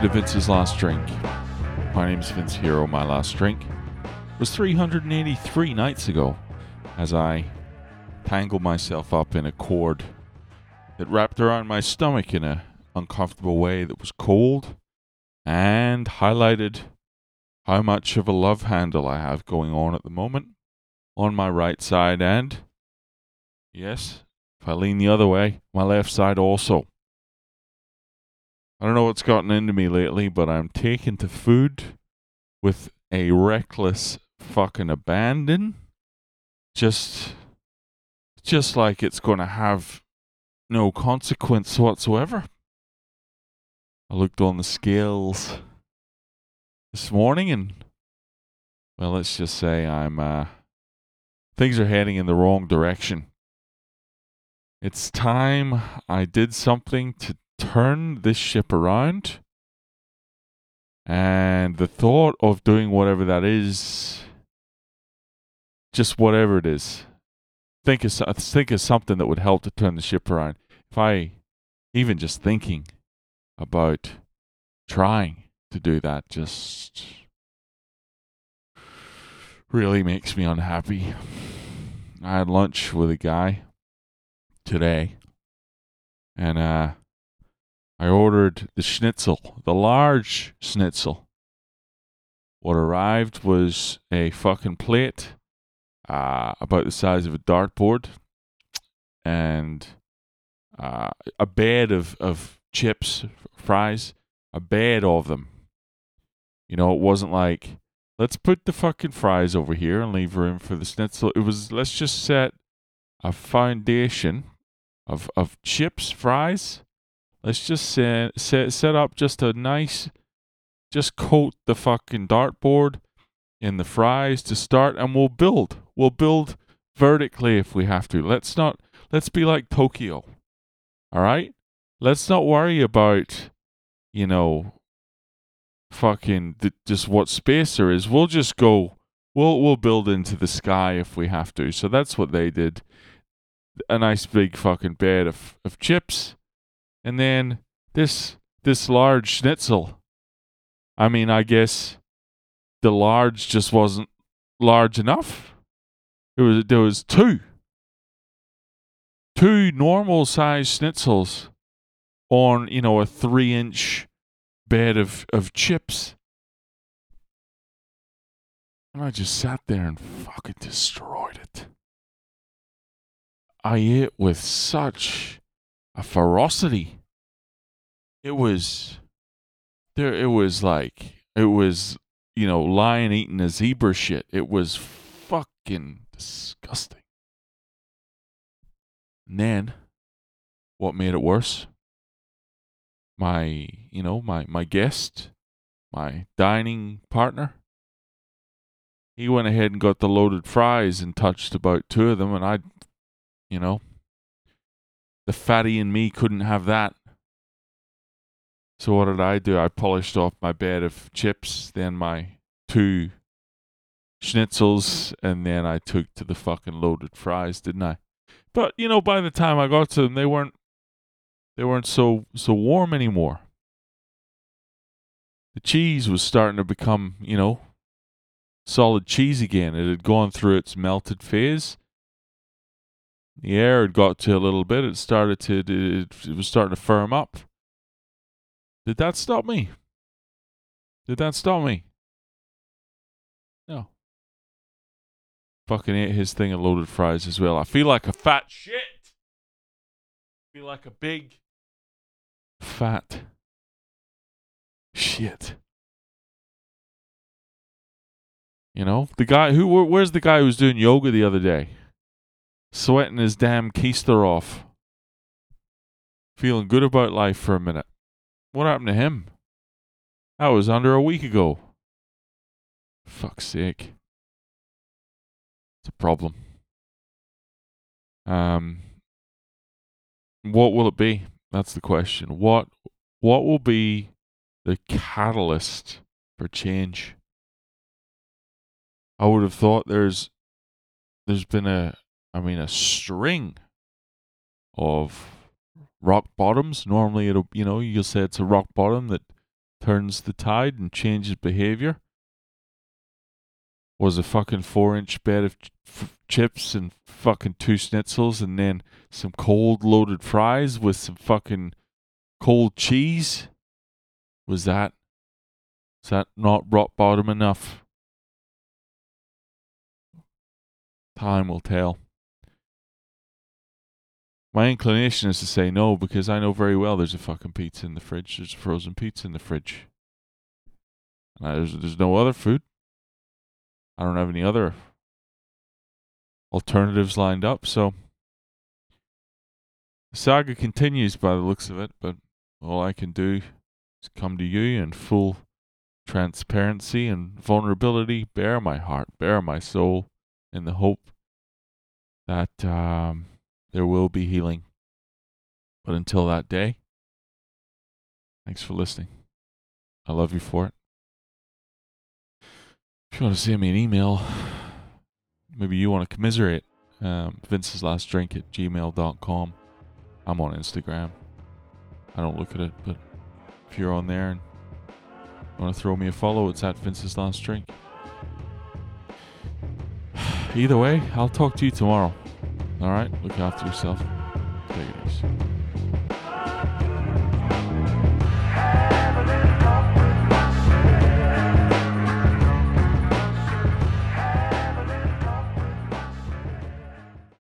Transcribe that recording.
to Vince's Last Drink. My name is Vince Hero. My last drink was 383 nights ago as I tangled myself up in a cord that wrapped around my stomach in an uncomfortable way that was cold and highlighted how much of a love handle I have going on at the moment on my right side and yes, if I lean the other way, my left side also. I don't know what's gotten into me lately, but I'm taken to food with a reckless fucking abandon. Just just like it's going to have no consequence whatsoever. I looked on the scales this morning and well, let's just say I'm uh things are heading in the wrong direction. It's time I did something to turn this ship around. And the thought of doing whatever that is, just whatever it is, think of, think of something that would help to turn the ship around. If I, even just thinking about trying to do that, just really makes me unhappy. I had lunch with a guy today, and uh, I ordered the schnitzel, the large schnitzel. What arrived was a fucking plate uh, about the size of a dartboard and uh, a bed of, of chips, fries, a bed of them. You know, it wasn't like, let's put the fucking fries over here and leave room for the schnitzel. It was, let's just set a foundation of, of chips, fries, Let's just set, set, set up just a nice, just coat the fucking dartboard in the fries to start, and we'll build. We'll build vertically if we have to. Let's not, let's be like Tokyo. All right? Let's not worry about, you know, fucking just what space there is. We'll just go, we'll, we'll build into the sky if we have to. So that's what they did. A nice big fucking bed of, of chips and then this this large schnitzel. I mean, I guess the large just wasn't large enough. It was there was two. Two normal sized schnitzels on, you know, a three inch bed of, of chips. And I just sat there and fucking destroyed it. I ate with such a ferocity. It was there. It was like it was you know lion eating a zebra shit. It was fucking disgusting. And then, what made it worse? My you know my my guest, my dining partner. He went ahead and got the loaded fries and touched about two of them, and I, you know, the fatty in me couldn't have that. So what did I do? I polished off my bed of chips, then my two schnitzels, and then I took to the fucking loaded fries, didn't I? But you know, by the time I got to them, they weren't they weren't so so warm anymore. The cheese was starting to become, you know, solid cheese again. It had gone through its melted phase, the air had got to a little bit. It started to, it, it was starting to firm up. Did that stop me? Did that stop me? No. Fucking ate his thing of loaded fries as well. I feel like a fat shit. I feel like a big fat shit. You know, the guy who where's the guy who was doing yoga the other day? Sweating his damn keister off, feeling good about life for a minute. What happened to him? That was under a week ago. Fuck's sake. It's a problem. Um, what will it be? That's the question. What what will be the catalyst for change? I would have thought there's there's been a I mean, a string of rock bottoms. Normally, it'll you know you'll say it's a rock bottom that turns the tide and changes behavior was a fucking four inch bed of ch- chips and fucking two schnitzels and then some cold loaded fries with some fucking cold cheese? Was that is that not rock bottom enough? Time will tell. My inclination is to say no because I know very well there's a fucking pizza in the fridge. There's a frozen pizza in the fridge. Uh, there's, there's no other food. I don't have any other alternatives lined up, so the saga continues by the looks of it, but all I can do is come to you in full transparency and vulnerability, bare my heart, bare my soul, in the hope that um, there will be healing. But until that day, thanks for listening. I love you for it. If you want to send me an email, maybe you want to commiserate, um, Vince's Last Drink at gmail.com. I'm on Instagram. I don't look at it, but if you're on there and want to throw me a follow, it's at Vince's Last Drink. Either way, I'll talk to you tomorrow. All right? Look after yourself. Take it easy.